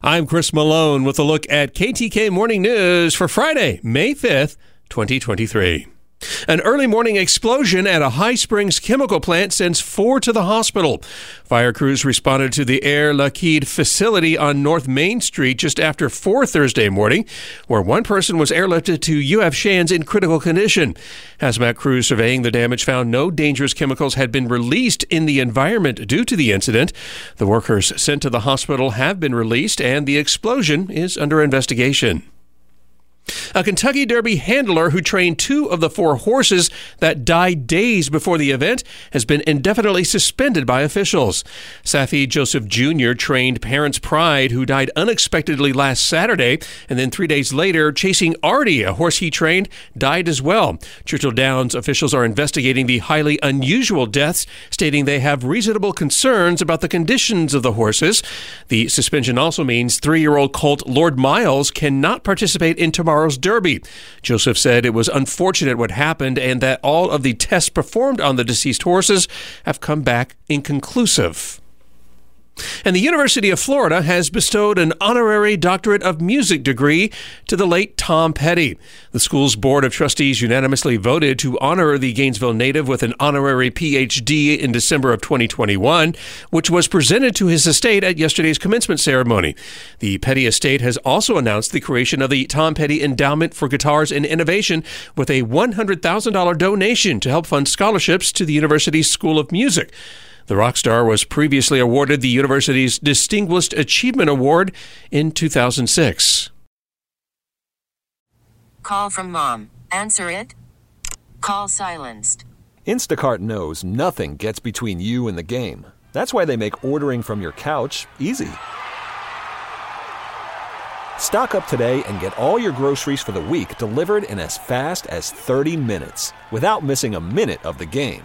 I'm Chris Malone with a look at KTK Morning News for Friday, May 5th, 2023. An early morning explosion at a High Springs chemical plant sends four to the hospital. Fire crews responded to the Air Liquide facility on North Main Street just after 4 Thursday morning, where one person was airlifted to UF Shands in critical condition. Hazmat crews surveying the damage found no dangerous chemicals had been released in the environment due to the incident. The workers sent to the hospital have been released, and the explosion is under investigation. A Kentucky Derby handler who trained two of the four horses that died days before the event has been indefinitely suspended by officials. Saffie Joseph Jr. trained Parents Pride, who died unexpectedly last Saturday, and then three days later, Chasing Artie, a horse he trained, died as well. Churchill Downs officials are investigating the highly unusual deaths, stating they have reasonable concerns about the conditions of the horses. The suspension also means three year old colt Lord Miles cannot participate in tomorrow's tomorrow's Derby. Joseph said it was unfortunate what happened and that all of the tests performed on the deceased horses have come back inconclusive. And the University of Florida has bestowed an honorary doctorate of music degree to the late Tom Petty. The school's board of trustees unanimously voted to honor the Gainesville native with an honorary PhD in December of 2021, which was presented to his estate at yesterday's commencement ceremony. The Petty estate has also announced the creation of the Tom Petty Endowment for Guitars and Innovation with a $100,000 donation to help fund scholarships to the university's School of Music. The rock star was previously awarded the university's Distinguished Achievement Award in 2006. Call from mom. Answer it. Call silenced. Instacart knows nothing gets between you and the game. That's why they make ordering from your couch easy. Stock up today and get all your groceries for the week delivered in as fast as 30 minutes without missing a minute of the game.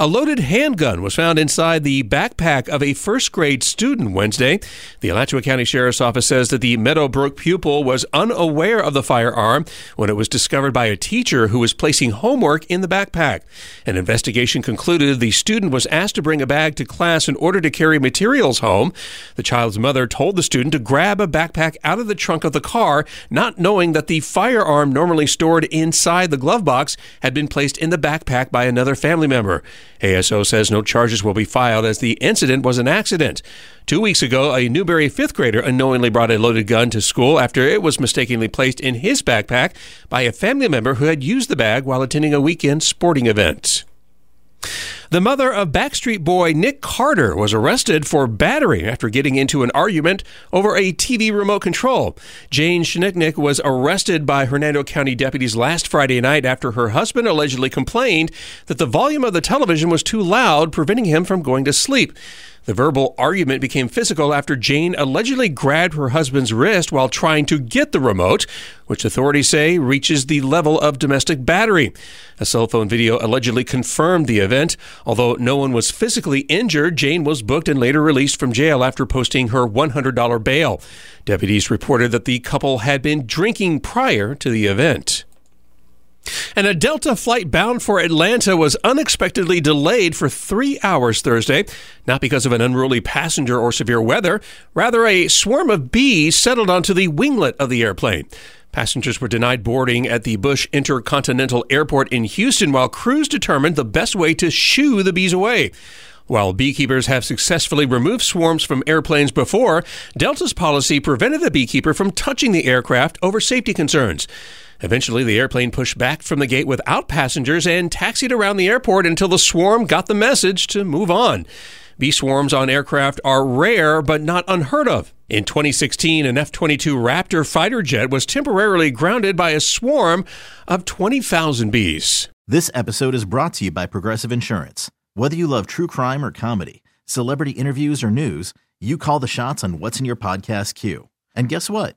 A loaded handgun was found inside the backpack of a first grade student Wednesday. The Alachua County Sheriff's Office says that the Meadowbrook pupil was unaware of the firearm when it was discovered by a teacher who was placing homework in the backpack. An investigation concluded the student was asked to bring a bag to class in order to carry materials home. The child's mother told the student to grab a backpack out of the trunk of the car, not knowing that the firearm normally stored inside the glove box had been placed in the backpack by another family member. ASO says no charges will be filed as the incident was an accident. Two weeks ago, a Newberry fifth grader unknowingly brought a loaded gun to school after it was mistakenly placed in his backpack by a family member who had used the bag while attending a weekend sporting event. The mother of Backstreet Boy Nick Carter was arrested for battery after getting into an argument over a TV remote control. Jane Schnicknick was arrested by Hernando County deputies last Friday night after her husband allegedly complained that the volume of the television was too loud, preventing him from going to sleep. The verbal argument became physical after Jane allegedly grabbed her husband's wrist while trying to get the remote, which authorities say reaches the level of domestic battery. A cell phone video allegedly confirmed the event. Although no one was physically injured, Jane was booked and later released from jail after posting her $100 bail. Deputies reported that the couple had been drinking prior to the event. And a Delta flight bound for Atlanta was unexpectedly delayed for three hours Thursday, not because of an unruly passenger or severe weather. Rather, a swarm of bees settled onto the winglet of the airplane. Passengers were denied boarding at the Bush Intercontinental Airport in Houston while crews determined the best way to shoo the bees away. While beekeepers have successfully removed swarms from airplanes before, Delta's policy prevented the beekeeper from touching the aircraft over safety concerns. Eventually, the airplane pushed back from the gate without passengers and taxied around the airport until the swarm got the message to move on. Bee swarms on aircraft are rare but not unheard of. In 2016, an F 22 Raptor fighter jet was temporarily grounded by a swarm of 20,000 bees. This episode is brought to you by Progressive Insurance. Whether you love true crime or comedy, celebrity interviews or news, you call the shots on what's in your podcast queue. And guess what?